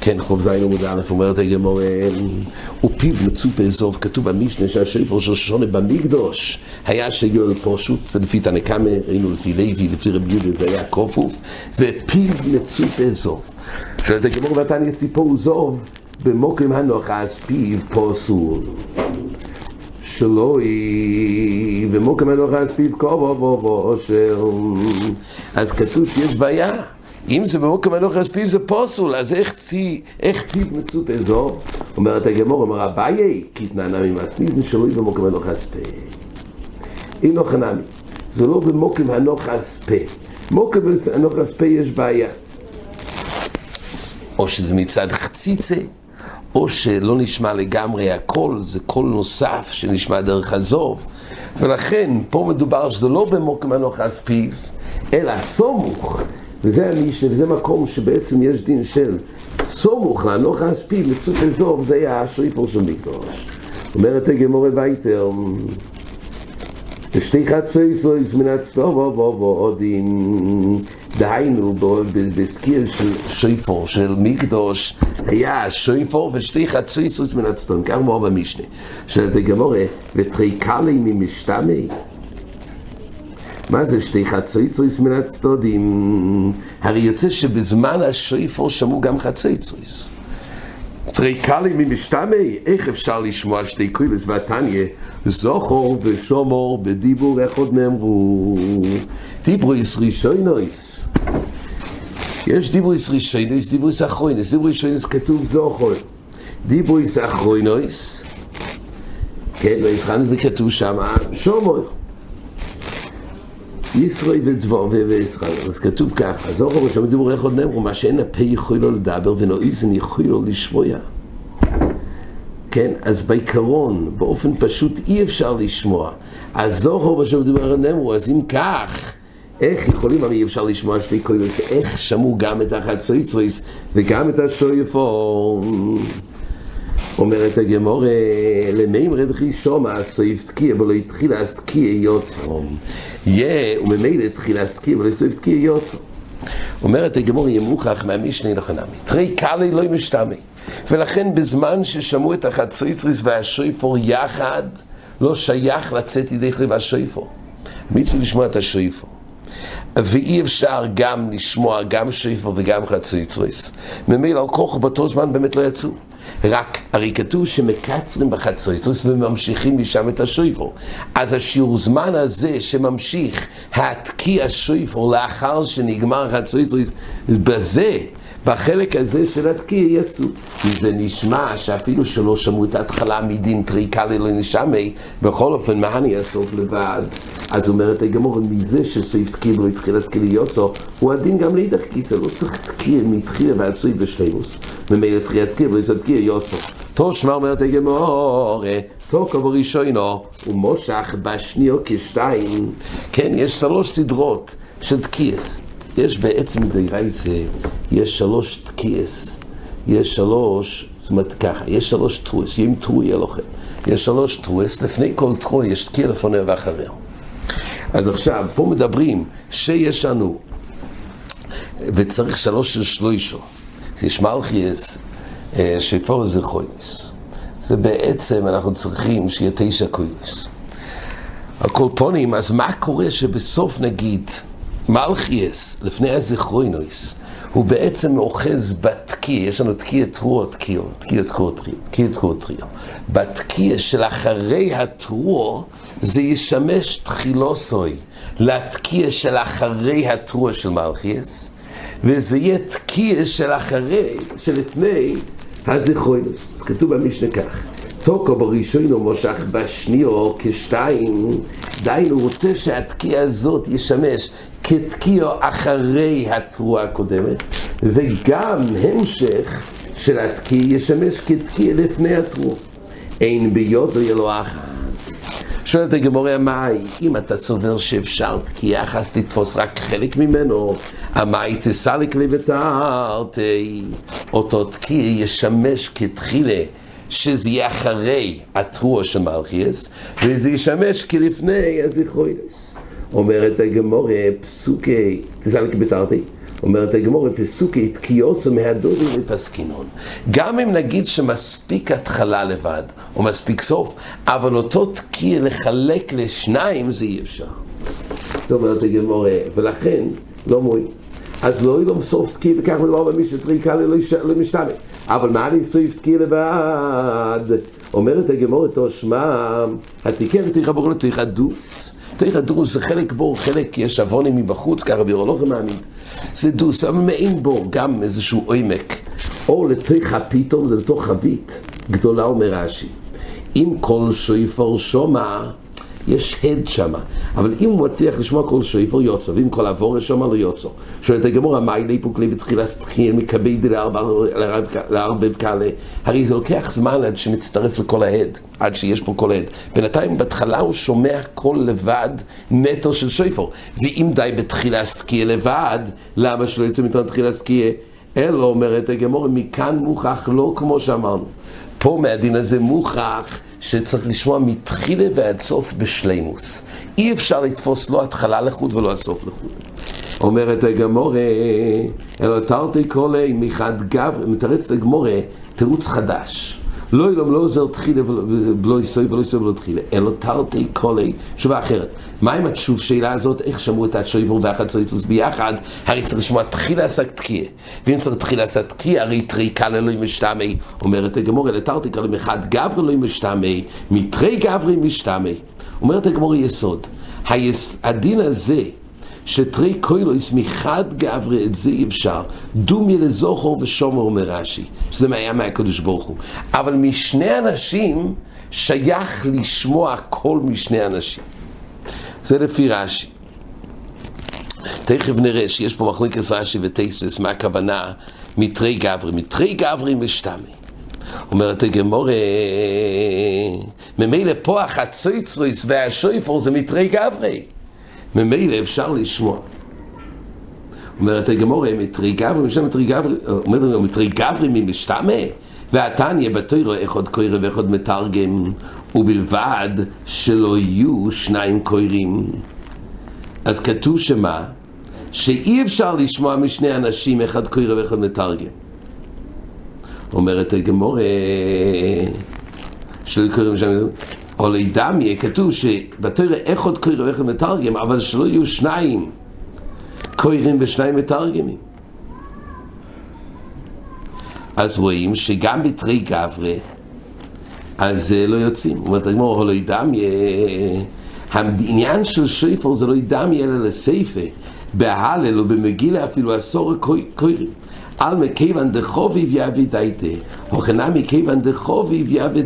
כן, חוב זין עמוד א', אומרת הגמור, ופיו מצופה אזוב, כתוב במשנה שהשפר של שונה במקדוש היה פשוט, זה לפי תנקמה, ראינו לפי לוי, לפי רבי יהודה, זה היה כופוף, ופיו מצופה אזוב. שואלת הגמור, ותניא ציפור זוב, במוקרים הנוחה, אז פיו פוסול. שלוי, הנוחה, אז פיו כובו בו אושר. אז כתוב שיש בעיה. אם זה במוקם אז פיו זה פוסול, אז איך צי, איך פיו מצופה זו? אומרת הגמור, אומר אביי, כי תנענה ממסניז נשלוי במוקם אז פה. אם לא חנמי, זה לא במוקם הנוח פה. מוקם הנוח פה יש בעיה. או שזה מצד חציצה, או שלא נשמע לגמרי הקול, זה קול נוסף שנשמע דרך הזוב. ולכן, פה מדובר שזה לא במוקם הנוח אז פיו, אלא סמוך. וזה המשנה, וזה מקום שבעצם יש דין של סומוך לנוח הספי, לצוק אזור, זה היה השריפור של מקדוש. אומרת הגמורה וייטר, ושתי חצי סויס מן הצטובו בו עודין, דהיינו בתקיע של שויפור, של מקדוש, היה שויפור ושתי חצי סויס מן הצטובו, כך מאוד במשנה, שאתה גמורה, וטריקלי ממשתמי, מה זה שתי חצויצויס מן הצדודים? הרי יוצא שבזמן השויפור שמעו גם חצויצויס. טריקלי ממשתמי, איך אפשר לשמוע שתי קוילס ועתניה? זוכור ושומור בדיבור איך עוד נאמרו? דיברויס רישיינויס. יש דיברויס רישיינויס, דיברויס אחרוינויס. דיברויס רישיינויס כתוב זוכור. דיברויס אחרוינויס, כן, וישחן זה כתוב שם, שומור. יצרוי ודבור ויצחק, אז כתוב ככה, זוכר ושם דיבור איך עוד נאמרו, מה שאין הפה יכול לו לדבר ונועיזן יכול לו לשמוע. כן, אז בעיקרון, באופן פשוט אי אפשר לשמוע. אז זוכר ושם דיבור נאמרו, אז אם כך, איך יכולים, הרי אי אפשר לשמוע שתי קולות, איך שמעו גם את החצויצריס וגם את השויפון. אומרת הגמור, למימרד חישומא סעיף תקיע, ולא התחילה אז תקיע יוצרום. יה, וממילא תחילה תקיע, ולא סעיף תקיע יוצרום. אומרת הגמור, יהיה מוכח מהמשנה לחנמי. תרי קלי לא משתמי. ולכן בזמן ששמעו את החצויצריס והשויפור יחד, לא שייך לצאת ידי חריב השויפור. מיצו לשמוע את השויפור. ואי אפשר גם לשמוע גם שויפור וגם חצויצריס. ממילא על כוח באותו זמן באמת לא יצאו. רק, הרי כתוב שמקצרים בחצויצריס וממשיכים משם את השויפור. אז השיעור זמן הזה שממשיך התקיע שויפור לאחר שנגמר החצויצריס, בזה בחלק הזה של התקיע יצאו. וזה נשמע שאפילו שלא שמעו את ההתחלה מדין טריקה לנשמי, בכל אופן, מה אני אסוף לבד? אז אומרת הגמור, מזה שסעיף תקיע לא התחיל להזכיר ליוצו, הוא הדין גם לאידך, כי זה לא צריך תקיע מתחילה ועד סעיף בשלימוס. ממילא תחיל להזכיר ולא תקיע יוצו. תושמע אומרת הגמור, תוקו בראשונו, ומושך בשניו כשתיים. כן, יש שלוש סדרות של תקיעס. יש בעצם דיירייסה, יש שלוש תקיעס, יש שלוש, זאת אומרת ככה, יש שלוש טרויס, אם יהיה לכם, יש שלוש טרויס, לפני כל טרוי יש תקיע לפניה ואחריה. אז עכשיו, פה מדברים שיש לנו, וצריך שלוש של שלוישו, יש מלכיאס, שפור זה חוינס. זה בעצם, אנחנו צריכים שיהיה תשע קוינס. הקולפונים, אז מה קורה שבסוף נגיד, מלכיאס, לפני הזכרוינויס, הוא בעצם מאוחז בתקיע, יש לנו תקיע טרוע תקיע, תקיע טרוע טריו, תקיע טרוע טריו. בתקיע של אחרי הטרוע, זה ישמש תחילוסוי לתקיע של אחרי הטרוע של מלכיאס, וזה יהיה תקיע של אחרי, של לפני הזכרוינוס. אז כתוב במשנה כך. תוקו בראשונו מושך בשניו כשתיים, דהיינו רוצה שהתקיעה הזאת ישמש כתקיעה אחרי התרועה הקודמת, וגם המשך של התקיעה ישמש כתקיעה לפני התרועה. אין ביודו ילו אחס. שואלת הגמורה, מאי, אם אתה סובר שאפשר תקיעה אחס לתפוס רק חלק ממנו, המאי תסליק לי ותרתי, אותו תקיעה ישמש כתחילה שזה יהיה אחרי התרועה של מלכיאס, וזה ישמש כלפני הזיכרוינס. אומרת הגמורה, פסוקי, תסלק בתרתי. אומרת הגמורה, פסוקי תקיוסו מהדודים לפסקינון. גם אם נגיד שמספיק התחלה לבד, או מספיק סוף, אבל אותו תקי לחלק לשניים זה אי אפשר. זאת אומרת הגמורה, ולכן לא מועיל. אז לא יהיה לו סוף תקי וכך מדובר במי שטריקה למשתנה. אבל מה אני סעיף תקי לבד? אומרת הגמורה תושמע, התיקר תיכא בור לתיכא דוס. תיכא דוס זה חלק בור, חלק יש אבונים מבחוץ, ככה בירולוגיה מעמיד. זה דוס, אבל מעין בור, גם איזשהו עומק. או לתיכא פתאום זה לתוך חבית גדולה אומר רש"י. אם כל שויפר שומע יש הד שמה. אבל אם הוא מצליח לשמוע כל שויפר יוצא, ואם כל עבור שמה לא יוצא. שואלת הגמורה, מה אלי פוקלי בתחילה סתחיין מכבד לערבב כאלה? הרי זה לוקח זמן עד שמצטרף לכל ההד, עד שיש פה כל ההד. בינתיים בהתחלה הוא שומע קול לבד נטו של שויפר. ואם די בתחילה סתקייה לבד, למה שלא יצא מתון תחילה סתקייה? אלא אומרת הגמורה, מכאן מוכח לא כמו שאמרנו. פה מהדין הזה מוכח שצריך לשמוע מתחילה ועד סוף בשלימוס. אי אפשר לתפוס לא התחלה לחוד ולא הסוף לחוד. אומרת הגמורה, אלא תרתי קולי מחד גב, מתרצת הגמורה תירוץ חדש. לא ילום לא עוזר תחילה ולא יסוי ולא יסוי ולא תחילה, אלא תרתי קולי, תשובה אחרת. מה עם התשוב שאלה הזאת, איך שמעו את השויבור ואחד צויצוס ביחד? הרי צריך לשמוע תחילה עשה תקיע. ואם צריך תחילה עשה תקיע, הרי טריקה לאלוהים משתמי. אומרת הגמור, אלא תרתי קולי מחד גברי אלוהים משתמי, מתרי גברי משתמי. אומרת הגמור יסוד. הדין הזה, שתרי קוילויס מחד גברי, את זה אי אפשר. דומיה לזוכר ושומר אומר רש"י, שזה היה מהקדוש ברוך הוא. אבל משני אנשים שייך לשמוע קול משני אנשים. זה לפי רש"י. תכף נראה שיש פה מחלקת רש"י וטייסס, מה הכוונה מתרי גברי. מתרי גברי משתמי. אומרת הגמורה, ממילא פה החצויצרויס והשויפור זה מתרי גברי. ממילא אפשר לשמוע. אומרת הגמורה, מתרי גברי, משם מתרי גברי, אומרת הגמורה, מתרי גברי ממשתמה, והתניא בתוירו אחד קוירה ואחד מתרגם, ובלבד שלא יהיו שניים קוירים. אז כתוב שמה? שאי אפשר לשמוע משני אנשים, אחד קוירה ואחד מתרגם. אומרת הגמורה, שלא קוראים שם, או לידמיה, כתוב שבתוירה אחד קוירה ואחד מתרגם, אבל שלא יהיו שניים קוירים ושניים מתרגמים. אז רואים שגם בתרי גברי, אז לא יוצאים. הוא אומר, הגמור, לא ידמיה, העניין של שויפר זה לא ידמיה אלא לסייפה, בהלל או במגילה אפילו עשור קוירים. על מכיוון דחוביב יביא דייטה, הוכנה מכיוון דחוביב יביא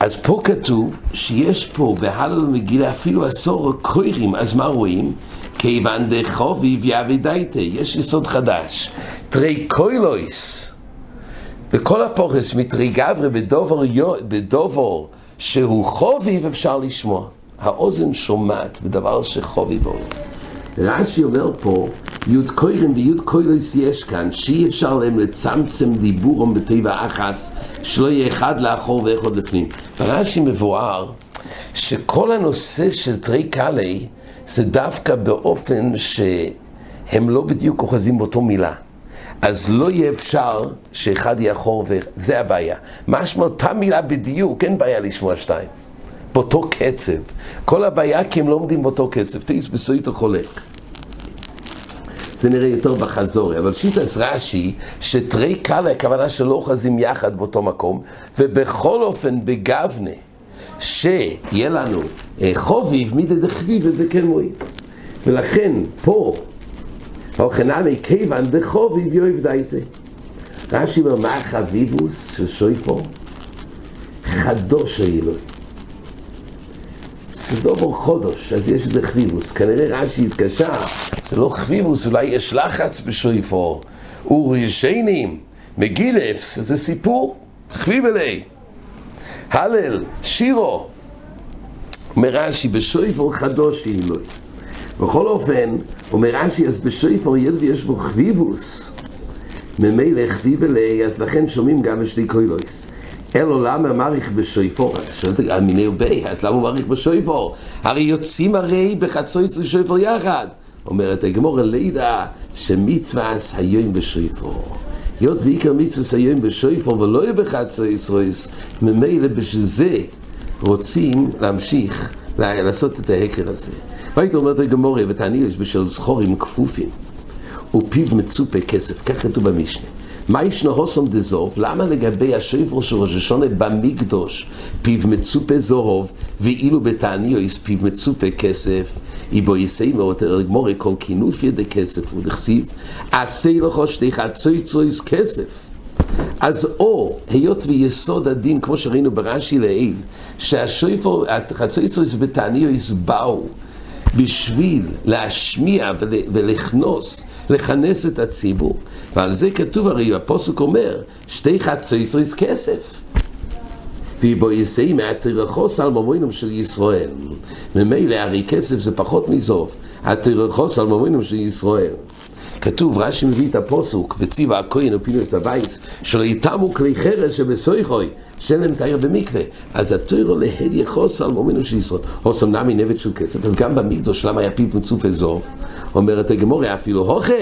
אז פה כתוב שיש פה בהלל ומגילה אפילו עשור קוירים, אז מה רואים? כיוון דחוביב יביא דייטה, יש יסוד חדש. תרי קוילויס, בכל הפוכס מתרי גברי בדובר, בדובר שהוא חוביב אפשר לשמוע. האוזן שומעת בדבר שחוביב אומר. רש"י אומר פה, יוד קוירים ויוד קוילויס יש כאן, שאי אפשר להם לצמצם דיבורם בטבע אחס, שלא יהיה אחד לאחור ואחד לפנים. ברש"י מבואר שכל הנושא של תרי קאלי זה דווקא באופן שהם לא בדיוק אוחזים באותו מילה. אז לא יהיה אפשר שאחד יהיה אחור וזה הבעיה. משמע אותה מילה בדיוק, אין בעיה לשמוע שתיים. באותו קצב. כל הבעיה כי הם לא עומדים באותו קצב. תאיס בסויטו חולק. זה נראה יותר בחזורי, אבל שיטס רש"י, שתרי קאלה, הכוונה שלא אוחזים יחד באותו מקום, ובכל אופן בגבנה, שיהיה לנו אה, חוביב מידי דחביב, וזה כן מועיל. ולכן, פה, אוכנמי כיוון דחוביב יאהב דייטה. רש"י אומר, מה החביבוס של שויפו? חדוש האלוהי. זה דובר חודש, אז יש איזה חביבוס. כנראה רש"י התקשה, זה לא חביבוס, אולי יש לחץ בשויפו. אורי ישנים, מגילפס, זה סיפור, חביב אלי. הלל, שירו. אומר רש"י, בשויפו חדוש אלוהי. בכל אופן, אומר רש"י, אז בשויפו יד ויש בו חביבוס. ממילא חביב אלי, אז לכן שומעים גם בשתי קוילויס. אלו למה מעריך בשויפור? שואלת, מיני ובי, אז למה הוא מעריך בשויפור? הרי יוצאים הרי בחצויץ לשויפור יחד. אומרת הגמור לידע שמצווה היום בשויפור. היות ועיקר מצווה היום בשויפור ולא יהיה בחצויץ רויס, ממילא בשביל זה רוצים להמשיך לעשות את ההקר הזה. והיית אומרת הגמור, ותעניוס בשל זכורים כפופים, ופיו מצופה כסף, כך כתוב במשנה. מה ישנו הוסום דזוב? למה לגבי השויפור של ראש השונה במקדוש פיו מצופה זהוב ואילו בתעניוס פיו מצופה כסף איבו יסי מאוד גמורי כל כינוף ידי כסף ודכסיב עשי לכו שתי חצויצויס כסף אז או, היות ויסוד הדין, כמו שראינו ברש"י לעיל, שהשויפור, החצויצויס בתעניוס באו בשביל להשמיע ולכנוס, לכנס את הציבור. ועל זה כתוב הרי, הפוסק אומר, שתי חצויצויס כסף. ויבוא יסי מהתרחוס על ממוינום של ישראל. ממילא הרי כסף זה פחות מזוב, התרחוס על ממוינום של ישראל. כתוב, רש"י מביא את הפוסוק, וציווה הכהן ופינוס הבייס, שלא יתמו כלי חרס שבסויכוי, להם תאיר במקווה. אז התוירו להדיה חוסר על מומינו של ישראל, הוסם נמי נבט של כסף, אז גם במקדוש, למה היה פיו מצוף אזוב? אומרת הגמורה, אפילו הוכה,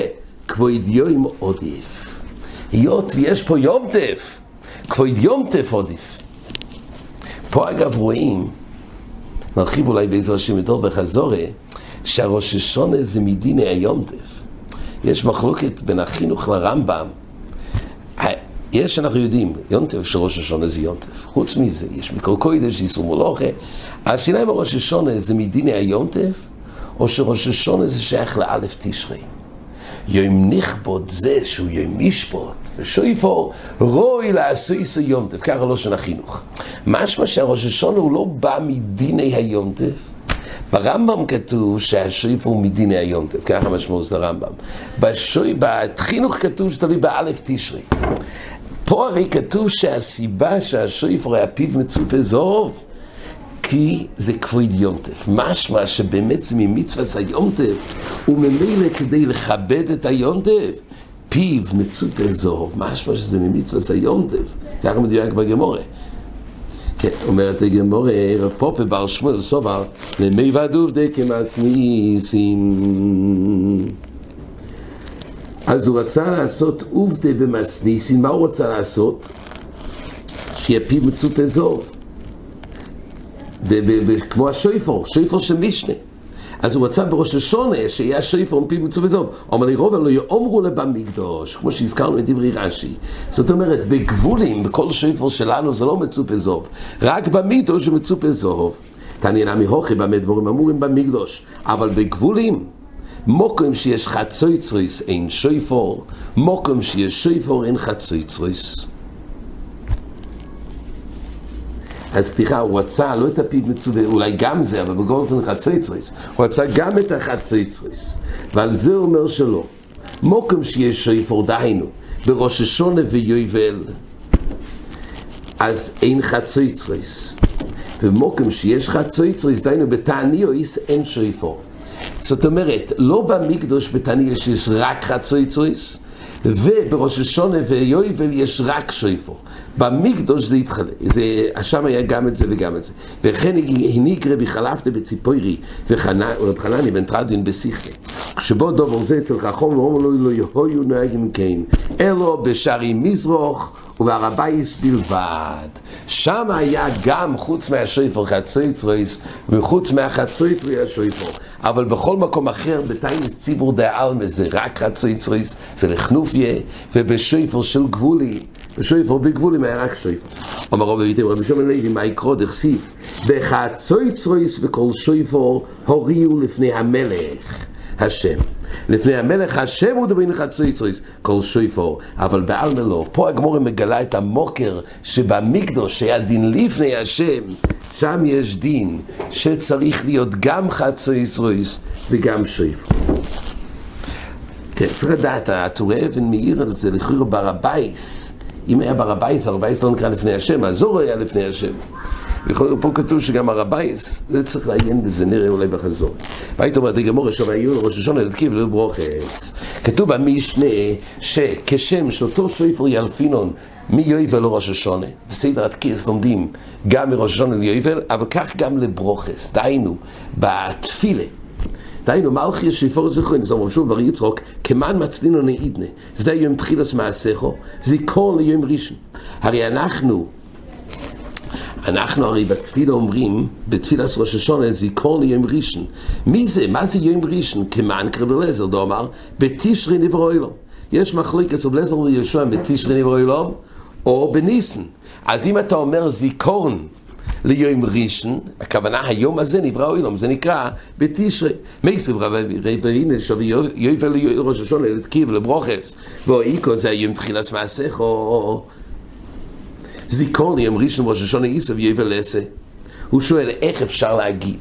כבוד יום עודיף. היות ויש פה יום טף, כבוד יום טף עודיף. פה אגב רואים, נרחיב אולי בעזר השם יותר בחזורי, שהראש השונה זה מדיני היום טף. יש מחלוקת בין החינוך לרמב"ם. יש, אנחנו יודעים, יונטף של ראש השונה זה יונטף. חוץ מזה, יש מקור קוידש, איסור מולוכה. השאלה אם ראש השונה זה מדיני היונטף, או שראש השונה זה שייך לאלף תשרי. יום נכבוד זה שהוא יום משפוט, ושויפור רוי לעשויס היונטף, ככה לא שנה חינוך. משמע שהראש השונה הוא לא בא מדיני היונטף, ברמב"ם כתוב שהשויף הוא מדיני היונטף, ככה משמעות הרמב"ם. בשוי, בחינוך כתוב שתלוי באלף תשרי. פה הרי כתוב שהסיבה שהשויף הרי הפיו מצופה זוב, כי זה כבוד יונטף. משמע שבאמת זה ממצוות היונטף, וממילא כדי לכבד את היונטף, פיו מצופה זוב. משמע שזה ממצוות היונטף. ככה מדויק בגמורה. כן, אומרת הגמור, רב פופה בר שמואל סובר, למי ודוב דקמאס ניסים. אז הוא רצה לעשות עובדה במסניסים, מה הוא רצה לעשות? שיהיה פיו מצופה זוב. כמו השויפור, שויפור של משנה. אז הוא רצה בראש השונה שיהיה השויפור מפי מצווה זוב. אומר לי רובה לא יאמרו לבמקדוש, כמו שהזכרנו את דברי רש"י. זאת אומרת, בגבולים, בכל שויפור שלנו זה לא מצופה זוב. רק במקדוש זה מצופה זוב. תעניין עמי הוכי במה דבורים אמורים במקדוש. אבל בגבולים, מוקם שיש חצויצרויס אין שויפור, מוקם שיש שויפור אין חצויצרויס. אז סליחה, הוא רצה לא את הפיד מצווה, אולי גם זה, אבל בגלל אופן חצויצרויס, הוא רצה גם את החצויצרויס, ועל זה הוא אומר שלא. מוקם שיש שויפור דהיינו, בראש השונה ויובל, אז אין חצויצרויס. ומוקם שיש חצויצרויס, דהיינו בתעניויס אין שויפור. זאת אומרת, לא במקדוש בתעניוס יש רק חצויצרויס, ובראש השונה ויובל יש רק שויפור. במקדוש זה התחלק, זה, שם היה גם את זה וגם את זה. וכן הניק רבי חלפתה בציפוירי ורב חנני בן טרדין בשיחי. שבו דובר זה אצל חכום ואומר לו לא יהיו נוהגים כן, אלו בשערי מזרוח ובהר הבייס בלבד. שם היה גם חוץ מהשויפור חצויצרויס וחוץ מהחצויצרוי השויפור. אבל בכל מקום אחר, בטייניס ציבור דעלמה זה רק חצויצרויס, זה לחנופיה, ובשויפור של גבולי. ושויפור בגבולים היה רק שויפור. אומר רבי ויתם רבי שומן לוי, מה יקרו דכסיב? וחצויצרויס וכל שויפור הוריעו לפני המלך. השם. לפני המלך השם הוא דבין חצויצרויס, כל שויפור, אבל בעלמא לא. פה הגמורה מגלה את המוקר שבמקדוש שהיה דין לפני השם, שם יש דין שצריך להיות גם חצויצרויס וגם שויפור. כן, צריך לדעת, הטורי אבן מאיר על זה לכאורה בר הבייס. אם היה בר הבייס, הר הבייס לא נקרא לפני השם, הזור היה לפני השם. פה כתוב שגם הר הבייס, זה צריך לעיין בזה, נראה אולי בחזור. והיית אומרת, גמור ראשון היו ראש השונה לתקיב לברוכס. כתוב במשנה שכשם שאותו שויפר ילפינון מיובל לראש השונה, בסדר התקיס לומדים גם מראש השונה ליובל, אבל כך גם לברוכס, דהיינו, בתפילה. דהיינו, מלכי ישיפור זכרין, זאת אומרת שוב, בר יצחוק, כמן מצלינו נעידנה, זה יום תחילס מעשיכו, זיכרון ליום ראשון. הרי אנחנו, אנחנו הרי בתפילה אומרים, בתפילת ראש השונה, זיכרון ליום ראשון. מי זה? מה זה יום ראשון? כמן קרבל עזר, דאמר, בתשרי נברוא אלו. יש מחלוקת רב לזר ויהושע בתשרי נברוא אלו, או בניסן. אז אם אתה אומר זיכרון ליום ראשון, הכוונה היום הזה נברא אילום, זה נקרא בתשרי. מייסב רב והנה שווי יובל ראש השונה לתקיב לברוכס, ואיקו זה היום תחילת מעשך, או זיכרון ליום ראשון ראש השונה איסב יובל עשה. הוא שואל איך אפשר להגיד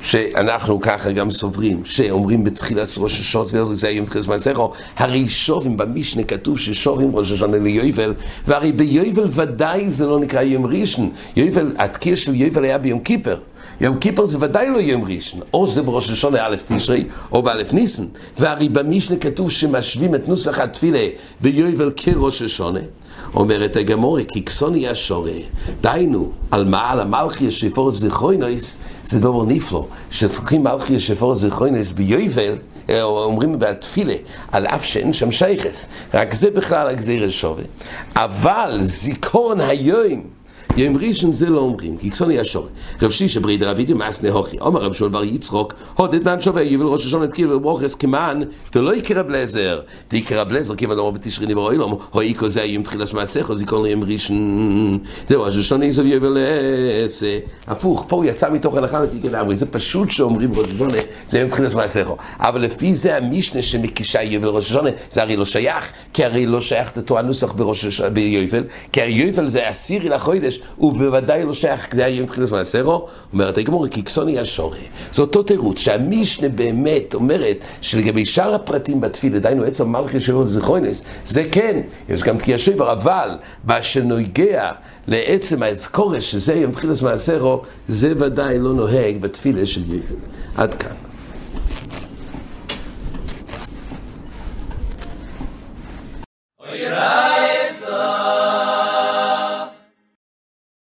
שאנחנו ככה גם סוברים, שאומרים בתחילת ראש השעות, וזה היום תחילת מעשיכו, הרי שובים במשנה כתוב ששובים ראש השונה ליובל, והרי ביובל ודאי זה לא נקרא יום ראשון, יובל, התקיע של יובל היה ביום כיפר. יום כיפר זה ודאי לא יום ראשון, או זה בראש השונה א' תשרי, או באלף ניסן. והרי במשנה כתוב שמשווים את נוסח התפילה ביובל כראש השונה. אומרת הגמורה, כי כסוני השורה, דיינו, על מה, על המלכי ישפור זכרוינויס, זה דבר נפלא, שצריכים מלכי ישפור זכרוינויס ביובל, אומרים בתפילה, על אף שאין שם שייכס, רק זה בכלל הגזיר שווה. אבל זיכרון היום, יום ראשון זה לא אומרים, כי כסוני השור. רב שישה ברי דרבידי מאס נהוכי. אומר רב שול בר יצחוק, הודד נן שווה, יובל ראש השונה תקיל וברוכס כמען, דלא יקרא בלזר. דיקרא בלזר, כיוון אמר בתשרי נברא אילום, הו איקו זה היום תחילת מעשיך, זיכרון ליום ראשון. זהו, ראש השונה איזו יובל עשה. הפוך, פה הוא יצא מתוך הנחה לפי גדמרי. זה פשוט שאומרים ראש השונה, זה יום תחילת מעשיך. אבל לפי זה המשנה שמקישה יובל ראש השונה, זה הרי לא שייך, כי הרי לא שייך לתורה נוסח ביובל, כי היובל זה עשירי לחודש, הוא בוודאי לא שייך, זה היה יום תחילת מעשרו, אומרת הגמור, כי קסוני השורי. זה אותו תירוץ, שהמישנה באמת אומרת שלגבי שאר הפרטים בתפילה, דהיינו עץ המלכי שבו זיכרונס, זה כן, יש גם תקיע שבר, אבל באשר נוגע לעצם האזכורת שזה יום תחילת מעשרו, זה ודאי לא נוהג בתפילה של יום. עד כאן. Oira!